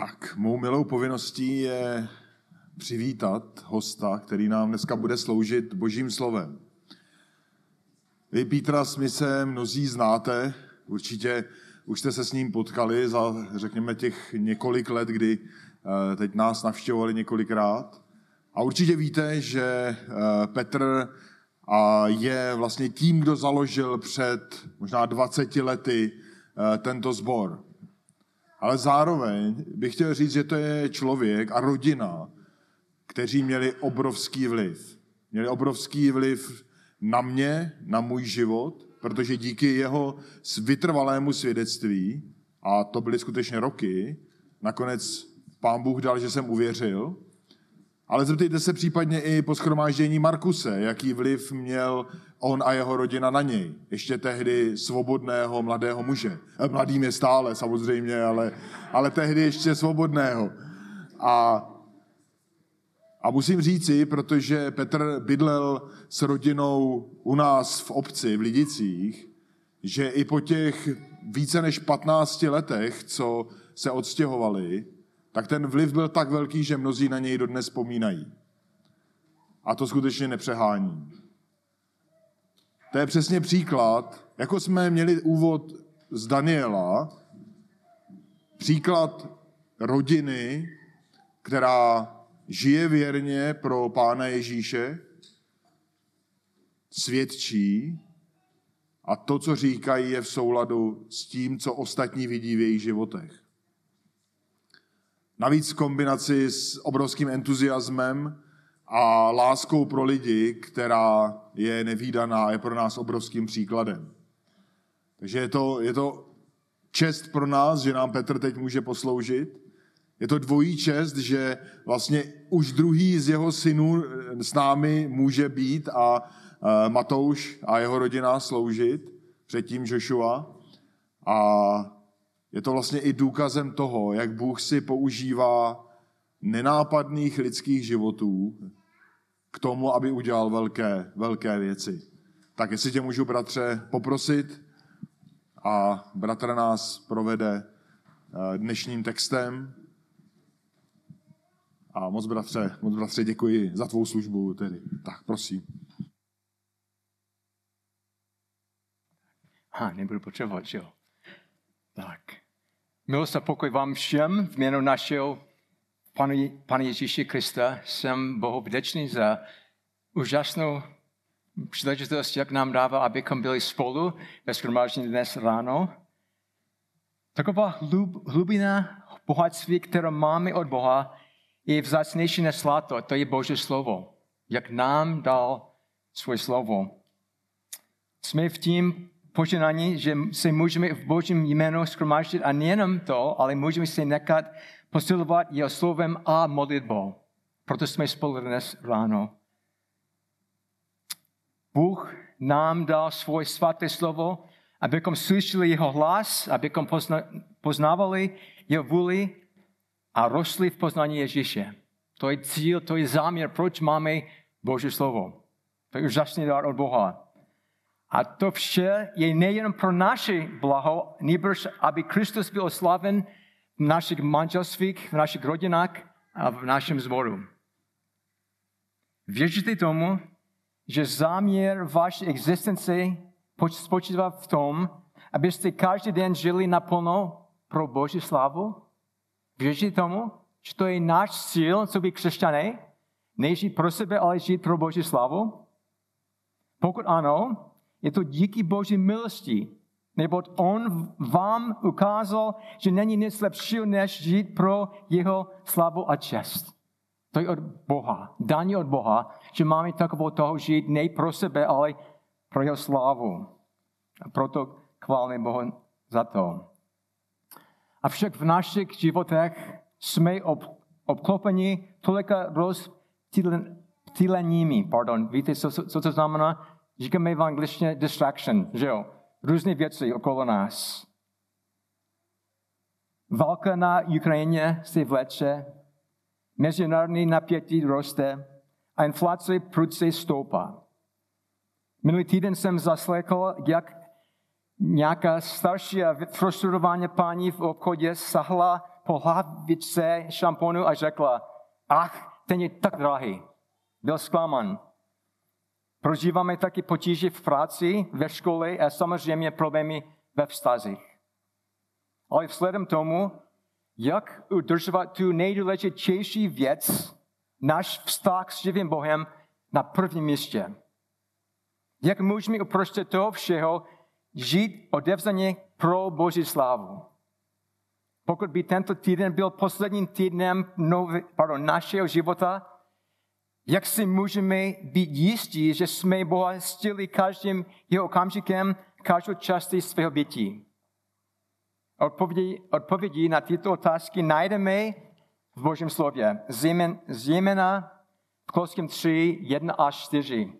Tak, mou milou povinností je přivítat hosta, který nám dneska bude sloužit božím slovem. Vy Petra Smise mnozí znáte, určitě už jste se s ním potkali za, řekněme, těch několik let, kdy eh, teď nás navštěvovali několikrát. A určitě víte, že eh, Petr je vlastně tím, kdo založil před možná 20 lety eh, tento sbor. Ale zároveň bych chtěl říct, že to je člověk a rodina, kteří měli obrovský vliv. Měli obrovský vliv na mě, na můj život, protože díky jeho vytrvalému svědectví, a to byly skutečně roky, nakonec pán Bůh dal, že jsem uvěřil, ale zeptejte se případně i po schromáždění Markuse, jaký vliv měl on a jeho rodina na něj. Ještě tehdy svobodného mladého muže. Eh, mladým je stále samozřejmě, ale, ale tehdy ještě svobodného. A, a musím říci, protože Petr bydlel s rodinou u nás v obci, v Lidicích, že i po těch více než 15 letech, co se odstěhovali, tak ten vliv byl tak velký, že mnozí na něj dodnes vzpomínají. A to skutečně nepřehání. To je přesně příklad, jako jsme měli úvod z Daniela, příklad rodiny, která žije věrně pro Pána Ježíše, svědčí a to, co říkají, je v souladu s tím, co ostatní vidí v jejich životech. Navíc v kombinaci s obrovským entuziasmem a láskou pro lidi, která je nevýdaná je pro nás obrovským příkladem. Takže je to, je to čest pro nás, že nám Petr teď může posloužit. Je to dvojí čest, že vlastně už druhý z jeho synů s námi může být a Matouš a jeho rodina sloužit, předtím Joshua. A je to vlastně i důkazem toho, jak Bůh si používá nenápadných lidských životů k tomu, aby udělal velké, velké věci. Tak jestli tě můžu, bratře, poprosit a bratr nás provede eh, dnešním textem. A moc bratře, moc bratře děkuji za tvou službu tedy. Tak, prosím. Ha, nebudu potřebovat, jo. Tak. Milost a pokoj vám všem v jménu našeho Pana Ježíše Krista. Jsem Bohu vděčný za úžasnou příležitost, jak nám dává, abychom byli spolu ve shromáždění dnes ráno. Taková hlub, hlubina bohatství, které máme od Boha, je vzácnější než zlato. To je Boží slovo. Jak nám dal svoje slovo. Jsme v tím požehnání, že se můžeme v Božím jménu schromáždit a nejenom to, ale můžeme se nechat posilovat jeho slovem a modlitbou. Proto jsme spolu dnes ráno. Bůh nám dal svoje svaté slovo, abychom slyšeli jeho hlas, abychom poznávali jeho vůli a rostli v poznání Ježíše. To je cíl, to je záměr, proč máme Boží slovo. To je úžasný dar od Boha. A to vše je nejen pro naše blaho, nebož aby Kristus byl oslaven v našich manželstvích, v našich rodinách a v našem zboru. Věříte tomu, že záměr vaší existence spočívá v tom, abyste každý den žili naplno pro Boží slavu? Věříte tomu, že to je náš cíl, co by křesťané? Nežít pro sebe, ale žít pro Boží slavu? Pokud ano, je to díky Boží milosti, neboť On vám ukázal, že není nic lepšího, než žít pro jeho slavu a čest. To je od Boha, daní od Boha, že máme takovou toho žít ne pro sebe, ale pro jeho slavu. A proto chválíme Boha za to. Avšak v našich životech jsme ob, obklopeni tolika rozptýleními. Pardon, víte, co, co to znamená? Říkáme v angličtině distraction, že jo? Různé věci okolo nás. Válka na Ukrajině se vleče, mezinárodní napětí roste a inflace prudce stoupá. Minulý týden jsem zaslechl, jak nějaká starší a frustrovaná paní v obchodě sahla po hlavičce šamponu a řekla, ach, ten je tak drahý. Byl zklaman. Prožíváme taky potíže v práci, ve škole a samozřejmě problémy ve vztazích. Ale vzhledem tomu, jak udržovat tu nejdůležitější věc, náš vztah s živým Bohem na prvním místě. Jak můžeme uprostřed toho všeho žít odevzaně pro Boží slávu. Pokud by tento týden byl posledním týdnem nový, pardon, našeho života, jak si můžeme být jistí, že jsme Boha stili každým jeho okamžikem, každou částí svého bytí? Odpovědi, odpovědi na tyto otázky najdeme v Božím slově. Zejména v Koloském 3, 1 až 4.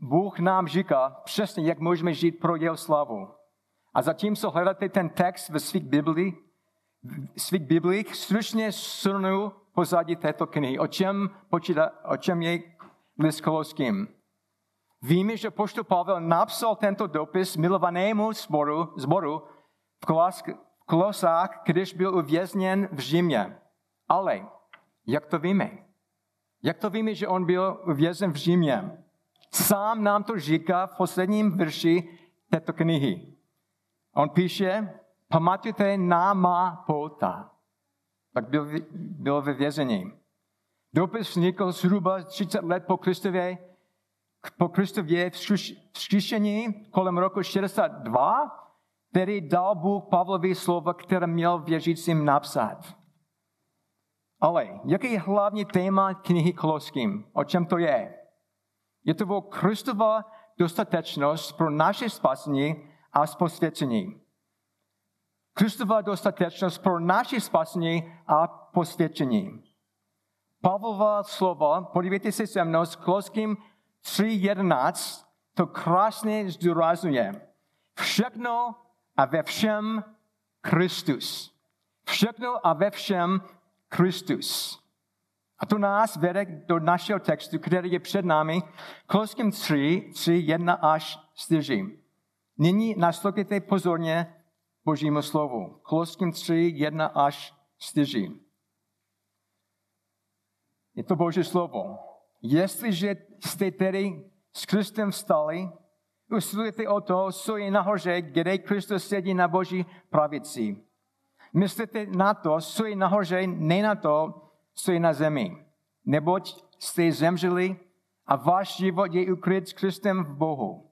Bůh nám říká přesně, jak můžeme žít pro jeho slavu. A zatímco hledáte ten text ve svých Biblii, svých Biblích, stručně shrnu pozadí této knihy. O čem, počítá, o čem je list Koloským. Víme, že poštol Pavel napsal tento dopis milovanému zboru, zboru v Kolosách, když byl uvězněn v Římě. Ale jak to víme? Jak to víme, že on byl uvězněn v Římě? Sám nám to říká v posledním verši této knihy. On píše, pamatujte na má pouta. Tak byl, byl ve vězení. Dopis vznikl zhruba 30 let po Kristově, po Kristově vzkříšení kolem roku 62, který dal Bůh Pavlovi slova, které měl věřícím napsat. Ale jaký je hlavní téma knihy Koloským? O čem to je? Je to Kristova dostatečnost pro naše spasení a posvěcení. Kristova dostatečnost pro naše spasení a posvěcení. Pavlova slova, podívejte se se mnou s Koloským 3.11, to krásně zdůrazňuje. Všechno a ve všem Kristus. Všechno a ve všem Kristus. A to nás vede do našeho textu, který je před námi, Koloským 3, 3, 1 až 4. Nyní naslouchejte pozorně Božímu slovu. Koloským 3, 1 až 4. Je to Boží slovo. Jestliže jste tedy s Kristem vstali, usilujete o to, co je nahoře, kde Kristus sedí na Boží pravici. Myslíte na to, co je nahoře, ne na to, co je na zemi. Neboť jste zemřeli a váš život je ukryt s Kristem v Bohu.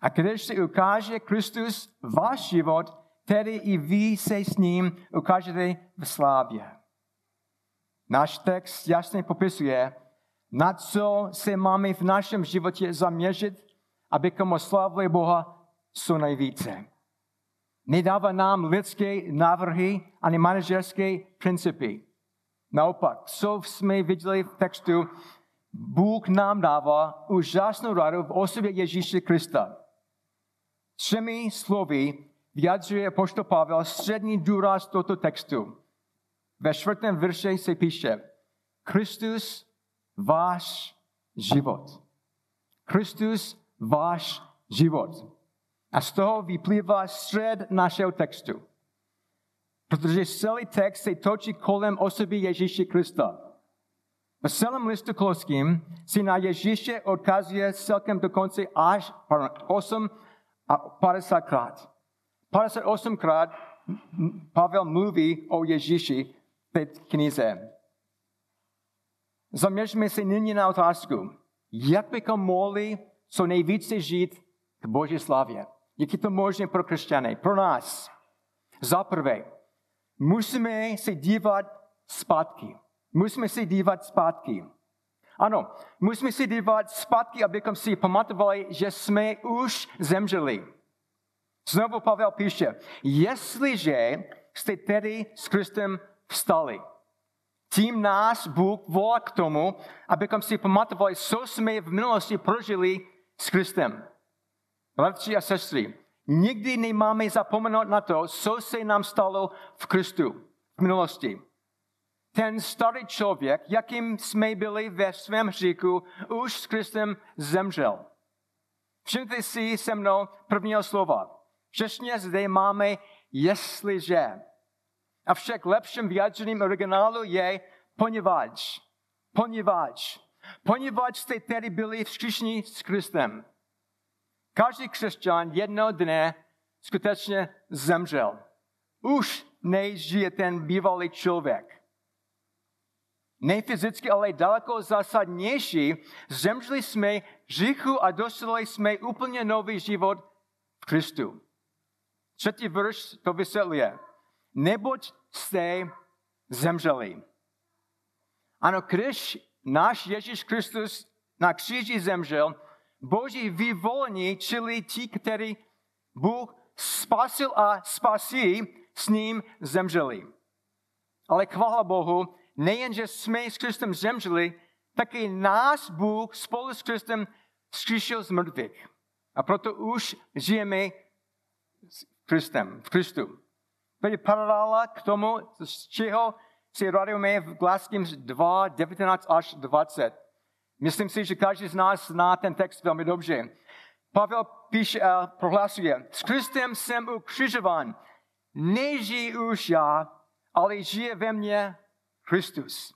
A když se ukáže Kristus váš život, tedy i vy se s ním ukážete v slávě. Náš text jasně popisuje, na co se máme v našem životě zaměřit, abychom oslavili Boha co nejvíce. Nedává nám lidské návrhy ani manažerské principy. Naopak, co jsme viděli v textu, Bůh nám dává úžasnou radu v osobě Ježíše Krista. Třemi slovy vyjadřuje poštol Pavel střední důraz tohoto textu. Ve čtvrtém verši se píše, Kristus váš život. Kristus váš život. A z toho vyplývá střed našeho textu. Protože celý text se točí kolem osoby Ježíše Krista. V celém listu koloským si na Ježíše odkazuje celkem dokonce až pardon, 8 a 50 krát. 58 krát Pavel mluví o Ježíši v knize. Zaměřme se nyní na otázku, jak bychom mohli co nejvíce žít k Boží slavě. Jak je to možné pro křesťany, pro nás? Za prvé, musíme se dívat zpátky. Musíme se dívat zpátky. Ano, musíme se dívat zpátky, abychom si pamatovali, že jsme už zemřeli. Znovu Pavel píše, jestliže jste tedy s Kristem vstali, tím nás Bůh volá k tomu, abychom si pamatovali, co jsme v minulosti prožili s Kristem. Bratři a sestry, nikdy nemáme zapomenout na to, co se nám stalo v Kristu v minulosti. Ten starý člověk, jakým jsme byli ve svém říku, už s Kristem zemřel. Všimněte si se mnou prvního slova. Přesně zde máme jestliže. Avšak lepším vyjádřením originálu je poněvadž. Poněvadž. Poněvadž jste tedy byli vzkříšení s Kristem. Každý křesťan jedno dne skutečně zemřel. Už nežije ten bývalý člověk. Ne fyzicky, ale daleko zásadnější, zemřeli jsme říchu a dostali jsme úplně nový život v Kristu. Třetí verš to vysvětluje. Neboť jste zemřeli. Ano, když náš Ježíš Kristus na kříži zemřel, boží vyvolení, čili ti, který Bůh spasil a spasí, s ním zemřeli. Ale chvála Bohu, nejen, že jsme s Kristem zemřeli, taky nás Bůh spolu s Kristem zkříšil z mrtvých. A proto už žijeme Kristem, v Kristu. Je paralela k tomu, z čeho si radíme v Glaským 2, 19 až 20. Myslím si, že každý z nás zná ten text velmi dobře. Pavel píše a prohlasuje, s Kristem jsem ukřižován, nežijí už já, ale žije ve mně Kristus.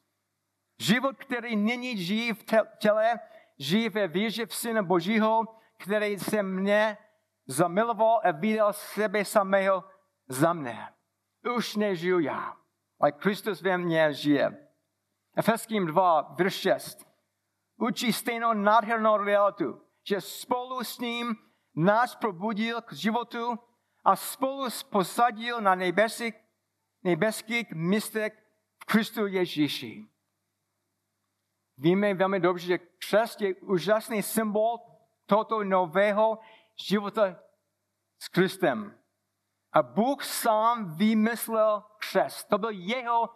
Život, který nyní žijí v těle, žije ve víře v Syna Božího, který se mne zamiloval a viděl sebe samého za mne. Už nežiju já, ale Kristus ve mně žije. Efeským 2, verš 6. Učí stejnou nádhernou realitu, že spolu s ním nás probudil k životu a spolu posadil na nebesích, nebeských místech v Kristu Ježíši. Víme velmi dobře, že křest je úžasný symbol tohoto nového života s Kristem. A Bůh sám vymyslel křest. To byl jeho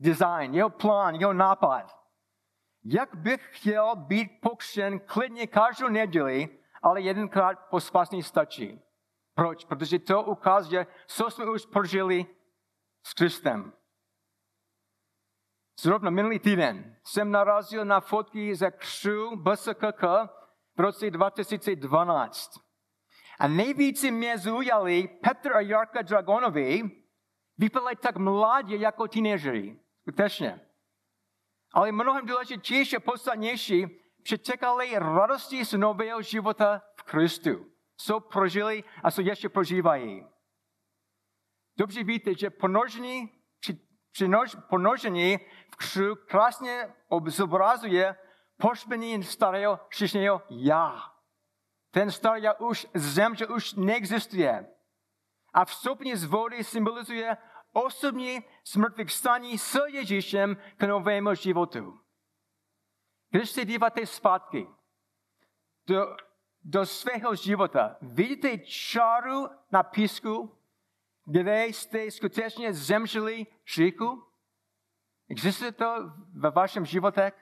design, jeho plán, jeho nápad. Jak bych chtěl být pokřen klidně každou neděli, ale jedenkrát po spasení stačí. Proč? Protože to ukazuje, co jsme už prožili s Kristem. Zrovna minulý týden jsem narazil na fotky ze křu BSKK v roce 2012. A nejvíce mě zaujali Petr a Jarka Dragonovi, vypadají tak mladě jako teenagery. Skutečně. Ale mnohem důležitější a podstatnější, přečekali radosti z nového života v Kristu. Co prožili a co ještě prožívají. Dobře víte, že ponožení, při, při nož, ponožení v křu krásně zobrazuje pošpení starého křišného já. Ten starý já už zemře, už neexistuje. A vstupní z vody symbolizuje osobní smrtvých staní s Ježíšem k novému životu. Když se díváte zpátky do, do svého života, vidíte čáru na písku, kde jste skutečně zemřeli říku? Existuje to ve vašem životě?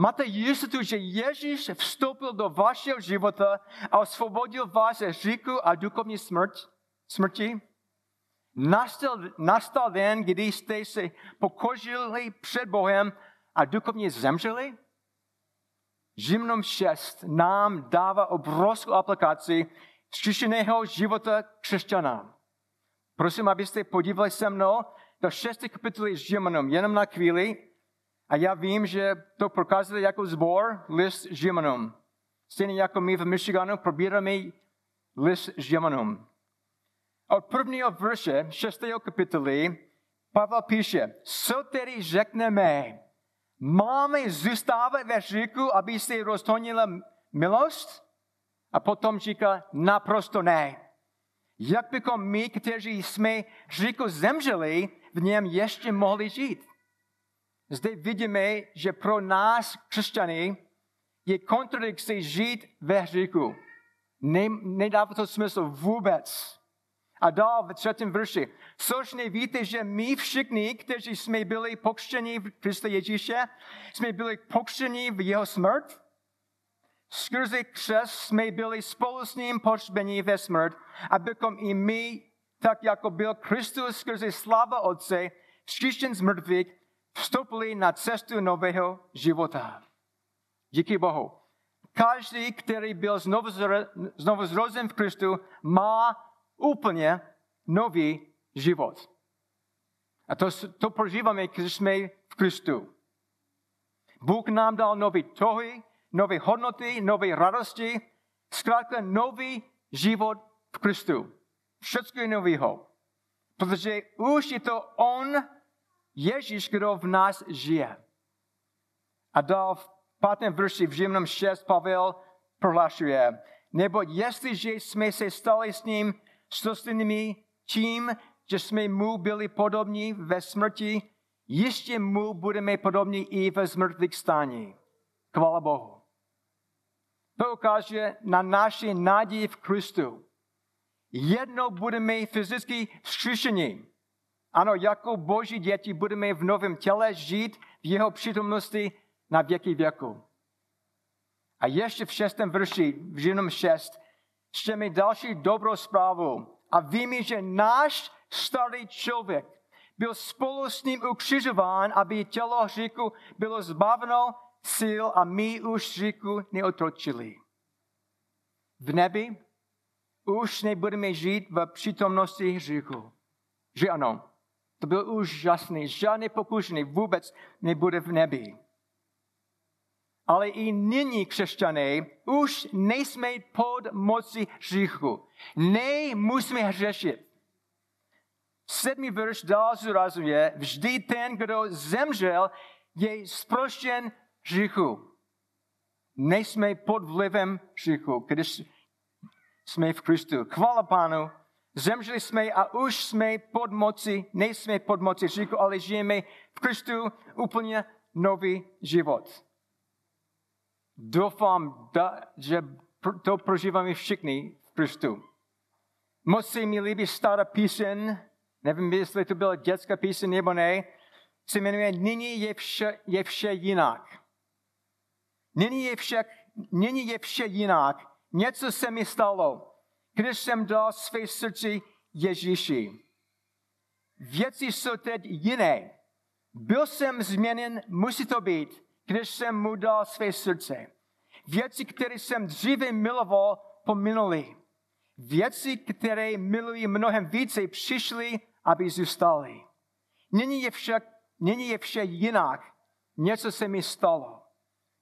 Máte jistotu, že Ježíš vstoupil do vašeho života a osvobodil vás ze říku a duchovní smrt, smrti? Nastal, nastal den, kdy jste se pokožili před Bohem a duchovně zemřeli? Žimnom 6 nám dává obrovskou aplikaci zkříšeného života křesťana. Prosím, abyste podívali se mnou do 6. kapitoly Žimnom, jenom na chvíli. A já vím, že to prokazuje jako zbor list Žimnom. Stejně jako my v Michiganu probíráme list Žimnom. Od prvního verše 6. kapitoly Pavel píše, co tedy řekneme? Máme zůstávat ve říku, aby se roztonila milost? A potom říká, naprosto ne. Jak bychom my, kteří jsme říku zemřeli, v něm ještě mohli žít? Zde vidíme, že pro nás, křesťany, je kontradikce žít ve říku. Ne, nedává to smysl vůbec. A dál v třetím verši. Což nevíte, že my všichni, kteří jsme byli pokřtěni v Krista Ježíše, jsme byli pokřtěni v jeho smrt? Skrze křes jsme byli spolu s ním pohřbeni ve smrt, abychom i my, tak jako byl Kristus skrze sláva Otce, vzkříšen z mrtvých, vstoupili na cestu nového života. Díky Bohu. Každý, který byl znovu, zrozen v Kristu, má úplně nový život. A to, to prožíváme, když jsme v Kristu. Bůh nám dal nové tohy, nové hodnoty, nové radosti, zkrátka nový život v Kristu. Všechno je nového. Protože už je to On, Ježíš, kdo v nás žije. A dál v pátém verši v Živnom 6 Pavel prohlašuje, nebo jestliže jsme se stali s ním stostennými tím, že jsme mu byli podobní ve smrti, jistě mu budeme podobní i ve zmrtvých stání. Chvala Bohu. To ukáže na naši naději v Kristu. Jednou budeme fyzicky zkříšení. Ano, jako boží děti budeme v novém těle žít v jeho přítomnosti na věky věku. A ještě v šestém verši, v Živnom 6, čteme další dobrou zprávu. A víme, že náš starý člověk byl spolu s ním ukřižován, aby tělo hříchu bylo zbaveno sil a my už hříchu neotročili. V nebi už nebudeme žít v přítomnosti hříchu. Že ano, to byl úžasný, žádný pokušený vůbec nebude v nebi. Ale i nyní, křesťané, už nejsme pod mocí hříchu. Ne, musíme hřešit. Sedmý verš dál zúrazuje, vždy ten, kdo zemřel, je zproštěn hříchu. Nejsme pod vlivem hříchu, když jsme v Kristu. Chvala Pánu, zemřeli jsme a už jsme pod moci, nejsme pod moci hříchu, ale žijeme v Kristu úplně nový život. Doufám, že to prožíváme všichni v Kristu. Moc se mi líbí stará píseň, nevím, jestli to byla dětská píseň nebo ne, se jmenuje Nyní je vše, je vše jinak. Nyní je, však, nyní je vše jinak. Něco se mi stalo, když jsem dal své srdce Ježíši. Věci jsou teď jiné. Byl jsem změněn, musí to být, když jsem mu dal své srdce. Věci, které jsem dříve miloval, pominuli. Věci, které milují mnohem více, přišly, aby zůstaly. Nyní je, však, nyní je vše jinak. Něco se mi stalo,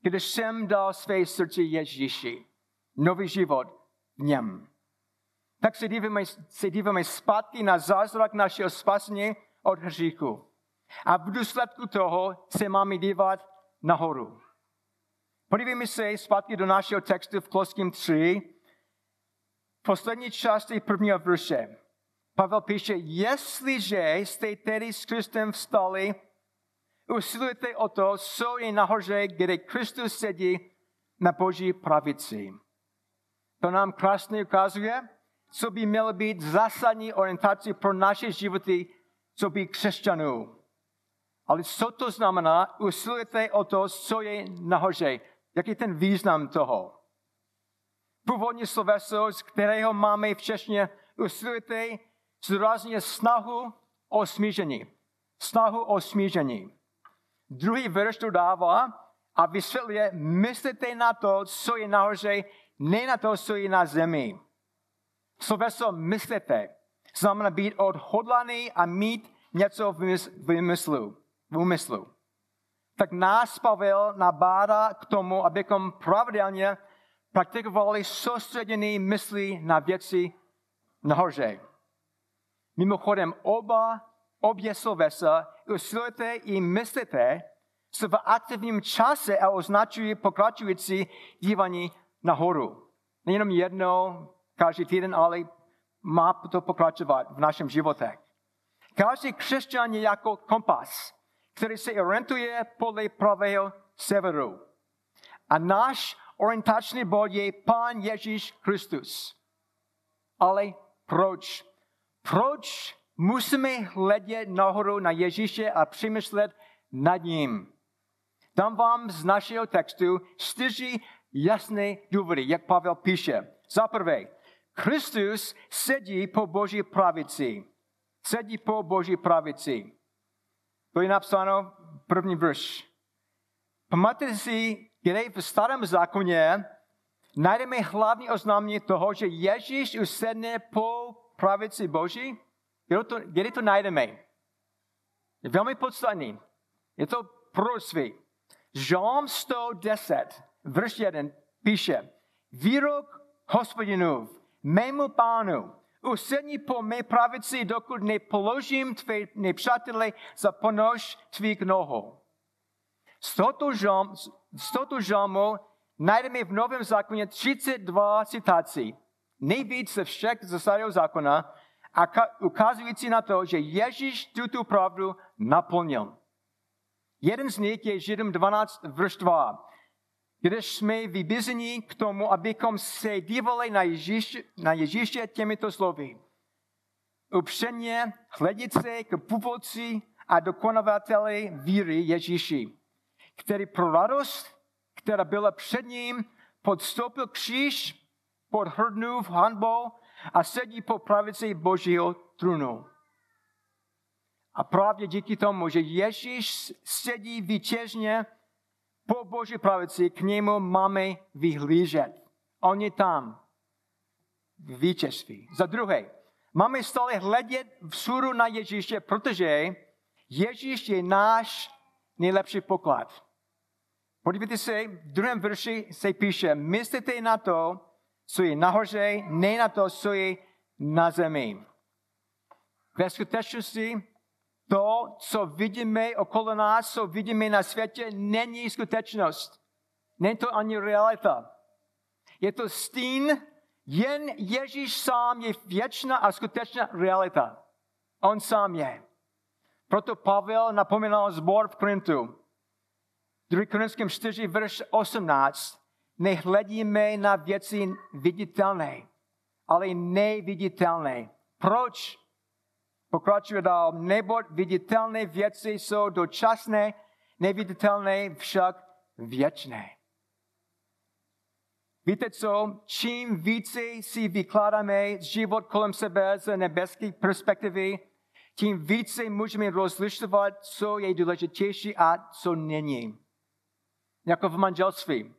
když jsem dal své srdce Ježíši. Nový život v něm. Tak se díváme, se díváme zpátky na zázrak našeho spasení od hříchu. A v důsledku toho se máme dívat nahoru. Podívejme se zpátky do našeho textu v Kloským 3, poslední části prvního verše. Pavel píše, jestliže jste tedy s Kristem vstali, usilujte o to, co je nahoře, kde Kristus sedí na boží pravici. To nám krásně ukazuje, co by mělo být zásadní orientací pro naše životy, co by křesťanů. Ale co to znamená? Usilujete o to, co je nahoře. Jaký je ten význam toho? Původní sloveso, z kterého máme v češtině, usilujete, zdůrazně snahu o smíření. Snahu o smíření. Druhý verš to dává a vysvětluje, myslíte na to, co je nahoře, ne na to, co je na zemi. Sloveso myslíte znamená být odhodlaný a mít něco v myslu. V úmyslu. Tak nás Pavel nabádá k tomu, abychom pravidelně praktikovali soustředění mysli na věci nahoře. Mimochodem, oba, obě slovesa usilujete i myslíte, jsou v aktivním čase a označují pokračující dívání nahoru. Nejenom jednou, každý týden, ale má to pokračovat v našem životě. Každý křesťan je jako kompas, který se orientuje podle pravého severu. A náš orientační bod je Pán Ježíš Kristus. Ale proč? Proč musíme hledět nahoru na Ježíše a přemýšlet nad ním? Dám vám z našeho textu čtyři jasné důvody, jak Pavel píše. Za prvé, Kristus sedí po Boží pravici. Sedí po Boží pravici. To je napsáno první verš. Pamatujte si, kde v starém zákoně najdeme hlavní oznámení toho, že Ježíš usedne po pravici Boží? Kde to, kde to najdeme? Je velmi podstatný. Je to proroctví. Žalm 110, verš 1 píše, výrok hospodinův, mému pánu, usedni po mé pravici, dokud nepoložím tvé nepřátele za ponož tvých nohou. Z tohoto, žalmu najdeme v Novém zákoně 32 citací. Nejvíc ze všech ze starého zákona a ukazující na to, že Ježíš tuto pravdu naplnil. Jeden z nich je Židem 12, verš 2. Když jsme vybízeni k tomu, abychom se dívali na Ježíše, na Ježíše těmito slovy. Upřeně hledět se k původci a dokonavateli víry Ježíši, který pro radost, která byla před ním, podstoupil kříž pod hrdnou hanbou a sedí po pravici Božího trůnu. A právě díky tomu, že Ježíš sedí vítězně po Boží pravici, k němu máme vyhlížet. On je tam vítězství. Za druhé, máme stále hledět vzhůru na Ježíše, protože Ježíš je náš nejlepší poklad. Podívejte se, v druhém verši se píše, myslíte na to, co je nahoře, ne na to, co je na zemi. Ve skutečnosti to, co vidíme okolo nás, co vidíme na světě, není skutečnost. Není to ani realita. Je to stín, jen Ježíš sám je věčná a skutečná realita. On sám je. Proto Pavel napomínal zbor v Korintu. 2. Korinském 4, verš 18. Nehledíme na věci viditelné, ale neviditelné. Proč? Pokračuje dál, neboť viditelné věci jsou dočasné, neviditelné však věčné. Víte co? Čím více si vykládáme život kolem sebe z nebeské perspektivy, tím více můžeme rozlišovat, co je důležitější a co není. Jako v manželství,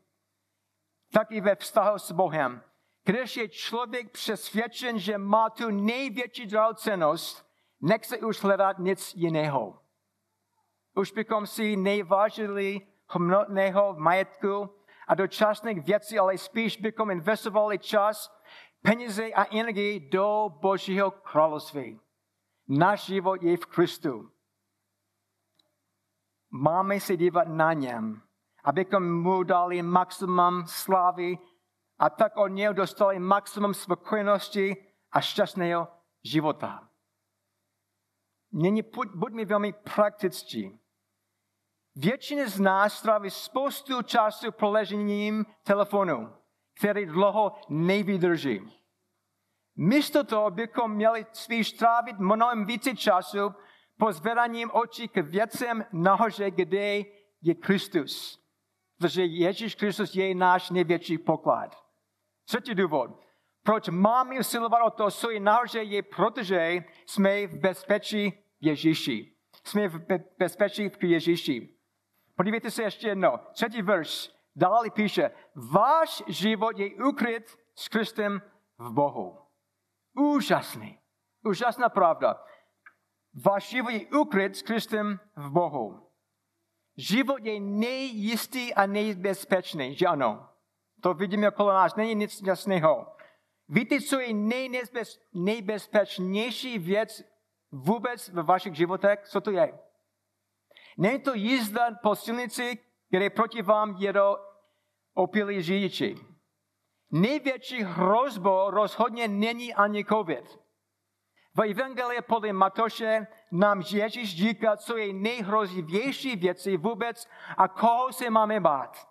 tak i ve vztahu s Bohem. Když je člověk přesvědčen, že má tu největší drahocenost, nechce už hledat nic jiného. Už bychom si nevážili hmotného majetku a dočasných věcí, ale spíš bychom investovali čas, peníze a energii do Božího království. Náš život je v Kristu. Máme se dívat na něm, abychom mu dali maximum slávy a tak od něj dostali maximum spokojenosti a šťastného života. Nyní buďme velmi praktičtí. Většina z nás stráví spoustu času proležením telefonu, který dlouho nevydrží. Místo toho bychom měli spíš trávit mnohem více času pozvedáním očí k věcem nahoře, kde je Kristus. Protože Ježíš Kristus je náš největší poklad. Třetí důvod. Proč máme usilovat o to, co je nahoře, je protože jsme v bezpečí Ježíši. Jsme v bezpečí v Ježíši. Podívejte se ještě jedno. Třetí verš. Dále píše, váš život je ukryt s Kristem v Bohu. Úžasný. Úžasná pravda. Váš život je ukryt s Kristem v Bohu. Život je nejistý a nejbezpečný, že ano? To vidíme okolo nás, není nic jasného. Víte, co je nejbezpečnější věc vůbec ve vašich životech? Co to je? Není to jízda po silnici, kde proti vám jedou opilí řidiči. Největší hrozbo rozhodně není ani COVID. V Evangelii podle Matoše nám Ježíš říká, co je nejhrozivější věci vůbec a koho se máme bát.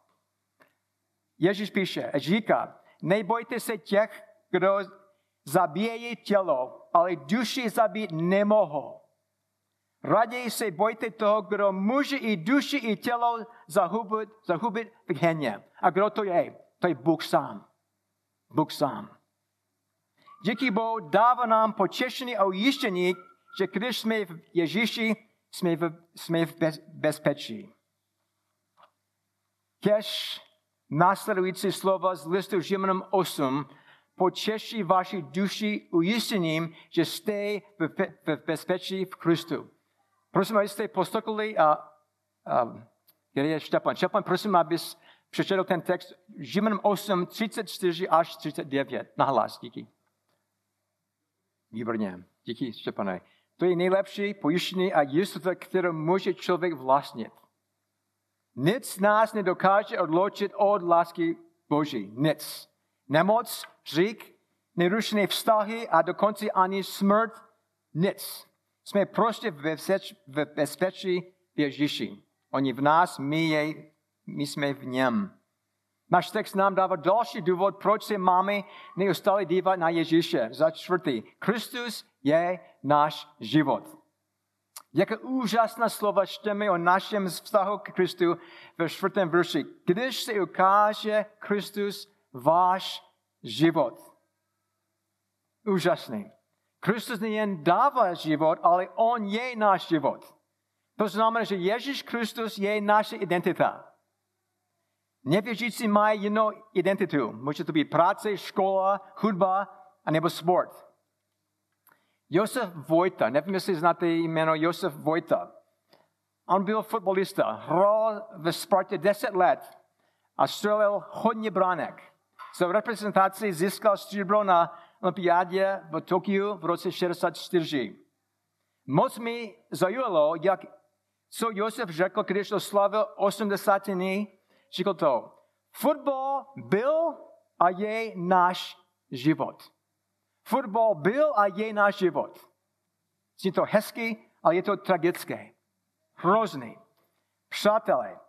Ježíš píše, říká, nebojte se těch, kdo zabíjejí tělo, ale duši zabít nemohou. Raději se bojte toho, kdo může i duši, i tělo zahubit, zahubit v heně. A kdo to je? To je Bůh sám. Bůh sám. Díky Bohu dává nám potěšení a ujištění, že když jsme v Ježíši, jsme v, jsme v bez, bezpečí. Kež následující slova z listu Žimenom 8 potěší vaši duši ujištěním, že jste v bezpečí v Kristu. Prosím, abyste poslechli, a, a, který je Štěpan. Štěpan, prosím, abys přečetl ten text Žimen 8, 34 až 39. Nahlas, díky. Výborně. Díky, Štěpane. To je nejlepší pojištění a jistota, kterou může člověk vlastnit. Nic nás nedokáže odloučit od lásky Boží. Nic. Nemoc, řík, nerušené vztahy a dokonce ani smrt. Nic. Jsme prostě v bezpečí v Ježíši. Oni v nás, my, je, my jsme v něm. Náš text nám dává další důvod, proč se máme neustále dívat na Ježíše. Za čtvrtý, Kristus je náš život. Jaké úžasná slova čteme o našem vztahu k Kristu ve čtvrtém verši. Když se ukáže Kristus váš život. Úžasný. Kristus nejen dává život, ale On je náš život. To znamená, že Ježíš Kristus je naše identita. Nevěřící mají jinou identitu. Může to být práce, škola, hudba, anebo sport. Josef Vojta, nevím, jestli znáte jméno Josef Vojta. On byl fotbalista, hrál ve Spartě 10 let a střelil hodně bránek. Za reprezentaci získal stříbro na olympiádě v Tokiu v roce 64. Moc mi zajímalo, jak, co Josef řekl, když oslavil 80 dní Řekl to, fotbal byl a je náš život. Fotbal byl a je náš život. Je to hezký, ale je to tragické. Hrozný. Přátelé,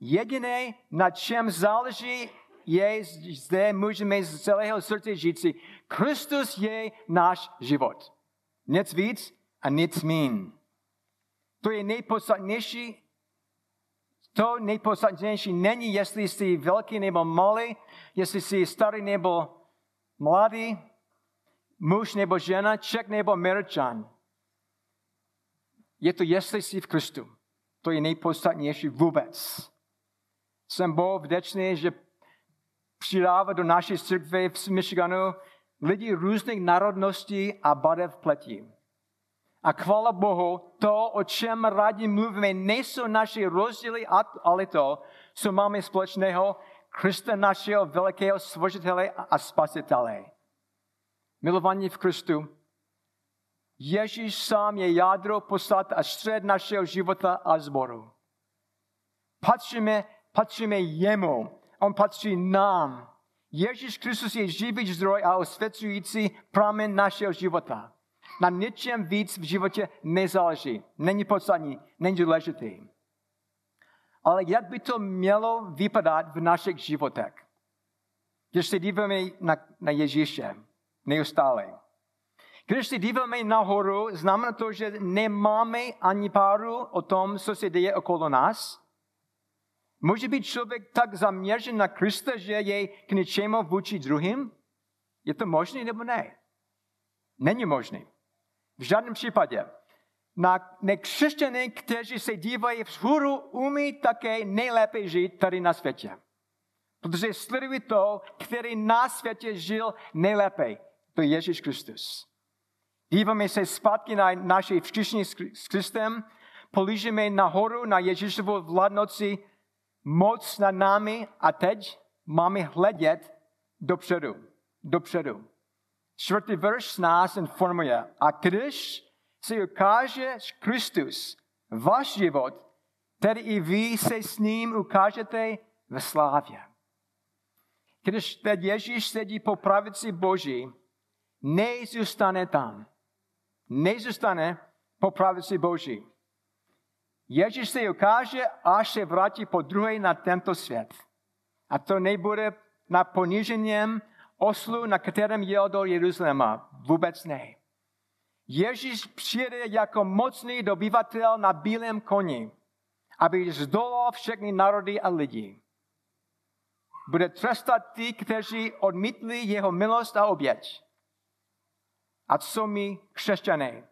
jediné, na čem záleží, je, zde můžeme z celého srdce říci, Kristus je náš život. Nic víc a nic mín. To je nejpodstatnější to nejpodstatnější není, jestli jsi velký nebo malý, jestli jsi starý nebo mladý, muž nebo žena, ček nebo američan. Je to, jestli jsi v Kristu. To je nejpodstatnější vůbec. Jsem Bohu vděčný, že přidává do naší církve v Michiganu lidi různých národností a barev pletí. A chvala Bohu, to, o čem rádi mluvíme, nejsou naše rozdíly, ale to, co máme společného, Krista našeho velkého stvořitele a spasitele. Milovaní v Kristu, Ježíš sám je jádro, poslat a střed našeho života a zboru. Patříme, patříme jemu, on patří nám. Ježíš Kristus je živý zdroj a osvěcující pramen našeho života na ničem víc v životě nezáleží. Není podstatný, není důležitý. Ale jak by to mělo vypadat v našich životech? Když se díváme na, na Ježíše neustále. Když se díváme nahoru, znamená to, že nemáme ani páru o tom, co se děje okolo nás. Může být člověk tak zaměřen na Krista, že je k něčemu vůči druhým? Je to možné nebo ne? Není možné. V žádném případě. Na nekřesťany, kteří se dívají vzhůru, umí také nejlépe žít tady na světě. Protože sledují to, který na světě žil nejlépe. To je Ježíš Kristus. Díváme se zpátky na naše všichni s Kristem, polížíme nahoru na Ježíšovu vládnoci, moc na námi a teď máme hledět dopředu. Dopředu. Čtvrtý verš nás informuje. A když se ukáže Kristus, váš život, tedy i vy se s ním ukážete ve slávě. Když teď Ježíš sedí po pravici Boží, nezůstane tam. Nezůstane po pravici Boží. Ježíš se ukáže, až se vrátí po druhé na tento svět. A to nebude na ponížením oslu, na kterém jel do Jeruzaléma. Vůbec ne. Ježíš přijede jako mocný dobyvatel na bílém koni, aby zdolal všechny národy a lidi. Bude trestat ty, kteří odmítli jeho milost a oběť. A co my, křesťané?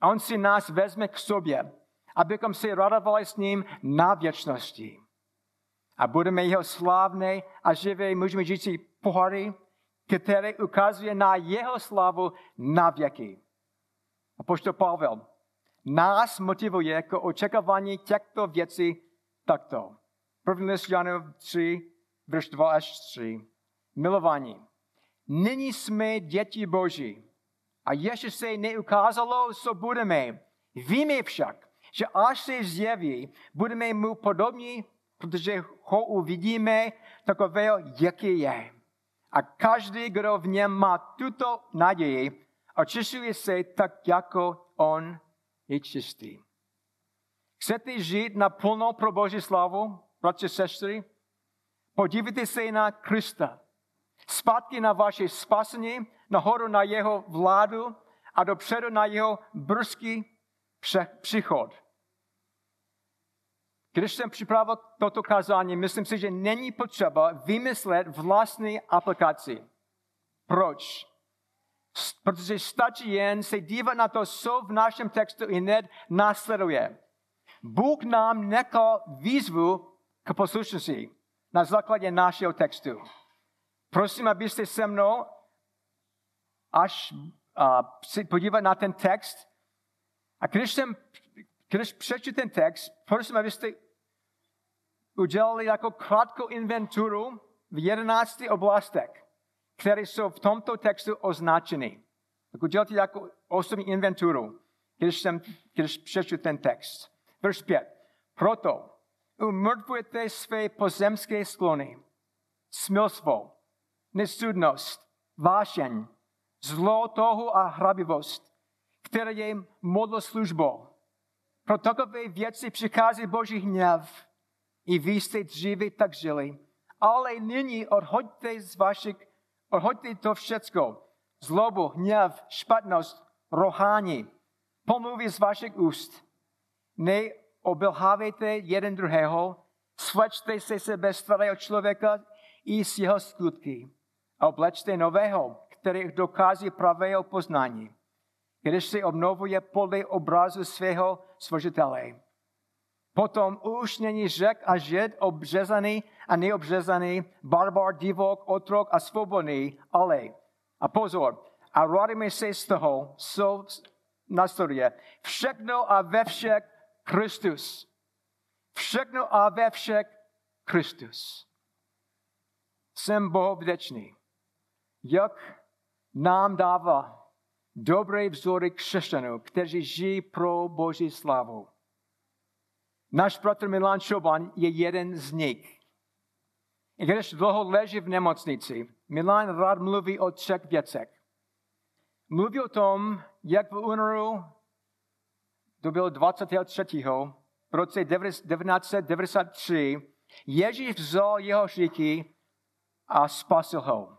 A on si nás vezme k sobě, abychom se radovali s ním na věčnosti. A budeme jeho slávné a živé, můžeme říct si, pohary, které ukazuje na jeho slavu na věky. A pošto Pavel, nás motivuje k očekávání těchto věcí takto. První list Janu 3, verš 2 až 3. Milování. Nyní jsme děti Boží. A ještě se neukázalo, co budeme. Víme však, že až se zjeví, budeme mu podobní, protože ho uvidíme takového, jaký je. A každý, kdo v něm má tuto naději, očišťuje se tak, jako on je čistý. Chcete žít naplno pro Boží slavu, bratři, sestry? Podívejte se na Krista. Zpátky na vaše spasení, nahoru na jeho vládu a dopředu na jeho brzký příchod. Když jsem připravil toto kázání, myslím si, že není potřeba vymyslet vlastní aplikaci. Proč? Protože stačí jen se dívat na to, co v našem textu i hned následuje. Bůh nám nechal výzvu k poslušnosti na základě našeho textu. Prosím, abyste se mnou až uh, podívat na ten text. A když jsem, když přečtu ten text, prosím, abyste udělali jako krátkou inventuru v jedenácti oblastech, které jsou v tomto textu označeny. Tak udělejte jako osobní inventuru, když, jsem, když přečtu ten text. Verš 5. Proto umrtvujete své pozemské sklony, smilstvo, nesudnost, vášeň, zlo toho a hrabivost, které je modloslužbou. Pro takové věci přichází Boží hněv, i vy jste dříve tak žili. Ale nyní odhoďte z vašich, odhoďte to všecko. Zlobu, hněv, špatnost, rohání, pomluvy z vašich úst. Neobelhávejte jeden druhého, svlečte se sebe starého člověka i s jeho skutky a oblečte nového, který dokází pravého poznání, když se obnovuje podle obrazu svého svožitele Potom už není řek a žid, obřezaný a neobřezaný, barbar, divok, otrok a svobodný, ale, a pozor, a radíme se z toho, co následuje. Všechno a ve všech Kristus. Všechno a ve všech Kristus. Jsem Bohu vděčný, jak nám dává dobré vzory křesťanů, kteří žijí pro Boží slavu. Náš bratr Milan Šoban je jeden z nich. I když dlouho leží v nemocnici, Milan rád mluví o třech věcech. Mluví o tom, jak v únoru, to bylo 23. v roce 1993, Ježíš vzal jeho říky a spasil ho.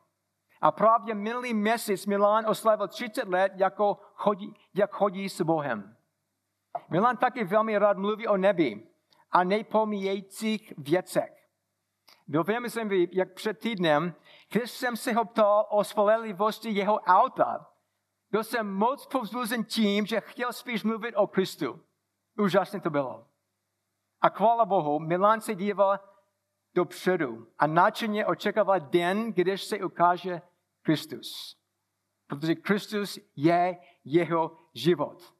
A právě minulý měsíc Milan oslavil 30 let, jako chodí, jak chodí s Bohem. Milan taky velmi rád mluví o nebi a nejpomíjejících věcech. Dověděl jsem, jak před týdnem, když jsem se ho ptal o spolehlivosti jeho auta, byl jsem moc povzbuzen tím, že chtěl spíš mluvit o Kristu. Úžasně to bylo. A chvála Bohu, Milan se díval dopředu a nadšeně očekával den, když se ukáže Kristus. Protože Kristus je jeho život.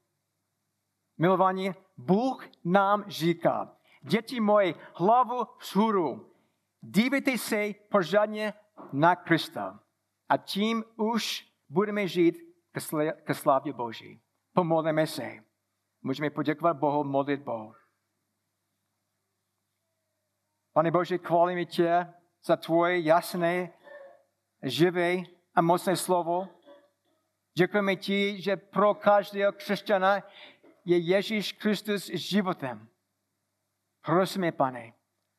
Milovaní, Bůh nám říká, děti moje, hlavu vzhůru, dívejte se pořádně na Krista a tím už budeme žít ke slávě Boží. Pomodlíme se. Můžeme poděkovat Bohu, modlit Bohu. Pane Bože, chválíme tě za tvoje jasné, živé a mocné slovo. Děkujeme ti, že pro každého křesťana je Ježíš Kristus životem. Prosíme, pane,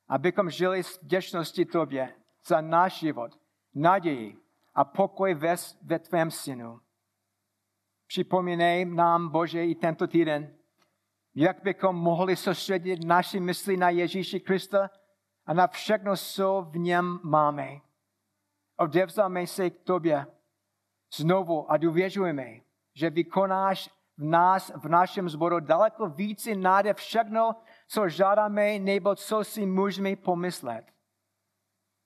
abychom žili s vděčností Tobě za náš život, naději a pokoj ve, ve Tvém synu. Připomínej nám, Bože, i tento týden, jak bychom mohli soustředit naši mysli na Ježíši Krista a na všechno, co v něm máme. Odevzdáme se k Tobě znovu a důvěřujeme, že vykonáš v nás, v našem zboru daleko více náde všechno, co žádáme, nebo co si můžeme pomyslet.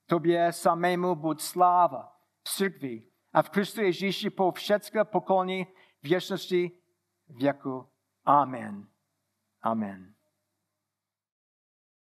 Tobě samému buď sláva v církvi a v Kristu Ježíši po všechno pokolení věčnosti věku. Amen. Amen.